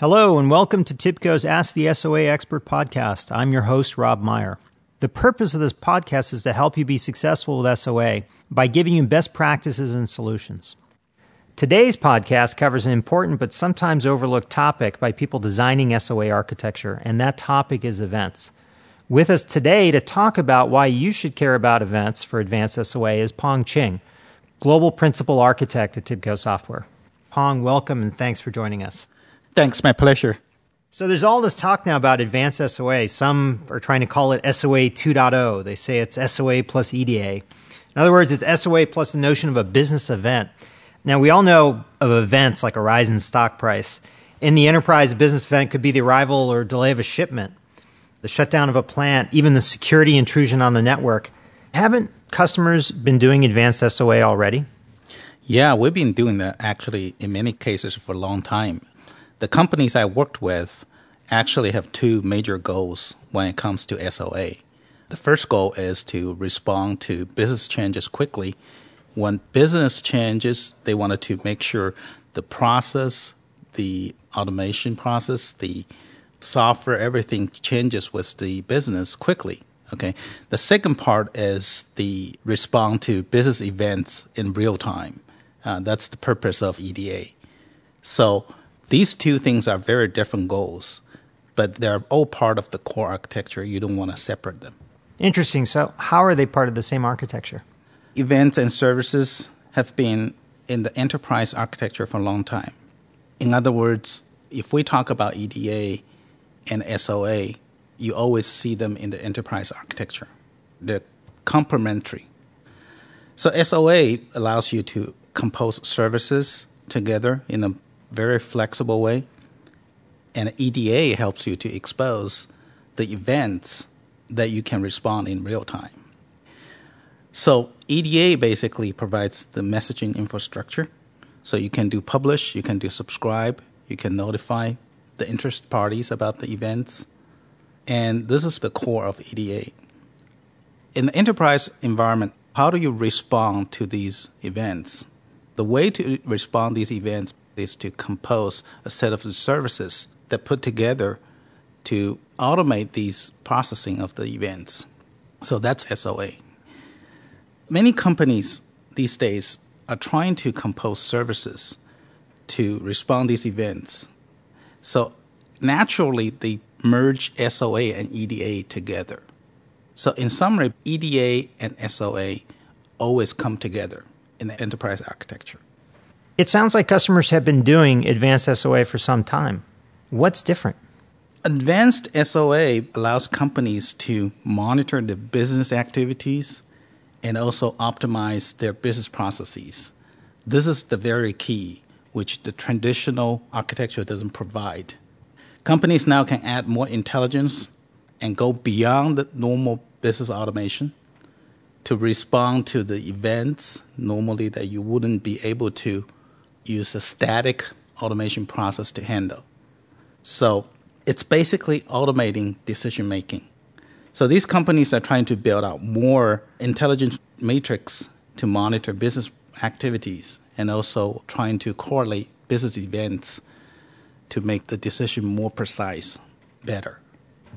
Hello, and welcome to TIBCO's Ask the SOA Expert podcast. I'm your host, Rob Meyer. The purpose of this podcast is to help you be successful with SOA by giving you best practices and solutions. Today's podcast covers an important but sometimes overlooked topic by people designing SOA architecture, and that topic is events. With us today to talk about why you should care about events for advanced SOA is Pong Ching, Global Principal Architect at TIBCO Software. Pong, welcome and thanks for joining us. Thanks, my pleasure. So there's all this talk now about advanced SOA. Some are trying to call it SOA 2.0. They say it's SOA plus EDA. In other words, it's SOA plus the notion of a business event. Now, we all know of events like a rise in stock price. In the enterprise, a business event could be the arrival or delay of a shipment, the shutdown of a plant, even the security intrusion on the network. Haven't customers been doing advanced SOA already? Yeah, we've been doing that actually in many cases for a long time the companies I worked with actually have two major goals when it comes to SOA. The first goal is to respond to business changes quickly. When business changes, they wanted to make sure the process, the automation process, the software, everything changes with the business quickly. Okay. The second part is the respond to business events in real time. Uh, that's the purpose of EDA. So these two things are very different goals, but they're all part of the core architecture. You don't want to separate them. Interesting. So, how are they part of the same architecture? Events and services have been in the enterprise architecture for a long time. In other words, if we talk about EDA and SOA, you always see them in the enterprise architecture. They're complementary. So SOA allows you to compose services together in a very flexible way. And EDA helps you to expose the events that you can respond in real time. So EDA basically provides the messaging infrastructure. So you can do publish, you can do subscribe, you can notify the interest parties about the events. And this is the core of EDA. In the enterprise environment, how do you respond to these events? The way to respond to these events is to compose a set of services that put together to automate these processing of the events. So that's SOA. Many companies these days are trying to compose services to respond these events. So naturally they merge SOA and EDA together. So in summary, EDA and SOA always come together in the enterprise architecture. It sounds like customers have been doing advanced SOA for some time. What's different? Advanced SOA allows companies to monitor the business activities and also optimize their business processes. This is the very key, which the traditional architecture doesn't provide. Companies now can add more intelligence and go beyond the normal business automation to respond to the events normally that you wouldn't be able to use a static automation process to handle. So it's basically automating decision making. So these companies are trying to build out more intelligent matrix to monitor business activities and also trying to correlate business events to make the decision more precise, better.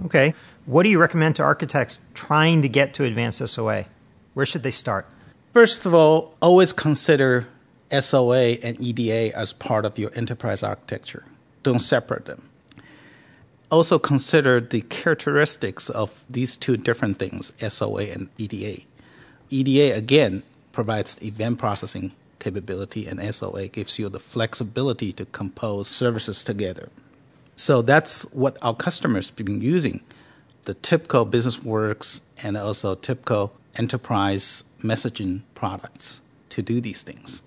Okay. What do you recommend to architects trying to get to advanced SOA? Where should they start? First of all, always consider SOA and EDA as part of your enterprise architecture. Don't separate them. Also consider the characteristics of these two different things, SOA and EDA. EDA, again, provides event processing capability, and SOA gives you the flexibility to compose services together. So that's what our customers have been using the TIBCO BusinessWorks and also TIBCO enterprise messaging products to do these things.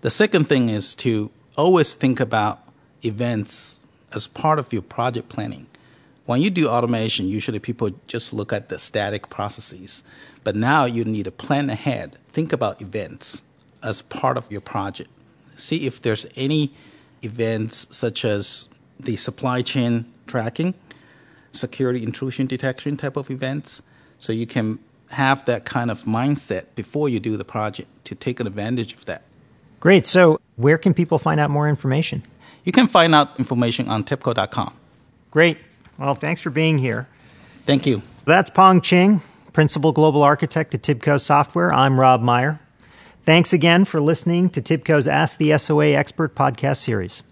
The second thing is to always think about events as part of your project planning. When you do automation, usually people just look at the static processes. But now you need to plan ahead. Think about events as part of your project. See if there's any events such as the supply chain tracking, security intrusion detection type of events. So you can have that kind of mindset before you do the project to take advantage of that. Great. So, where can people find out more information? You can find out information on tibco.com. Great. Well, thanks for being here. Thank you. That's Pong Ching, Principal Global Architect at Tibco Software. I'm Rob Meyer. Thanks again for listening to Tibco's Ask the SOA Expert podcast series.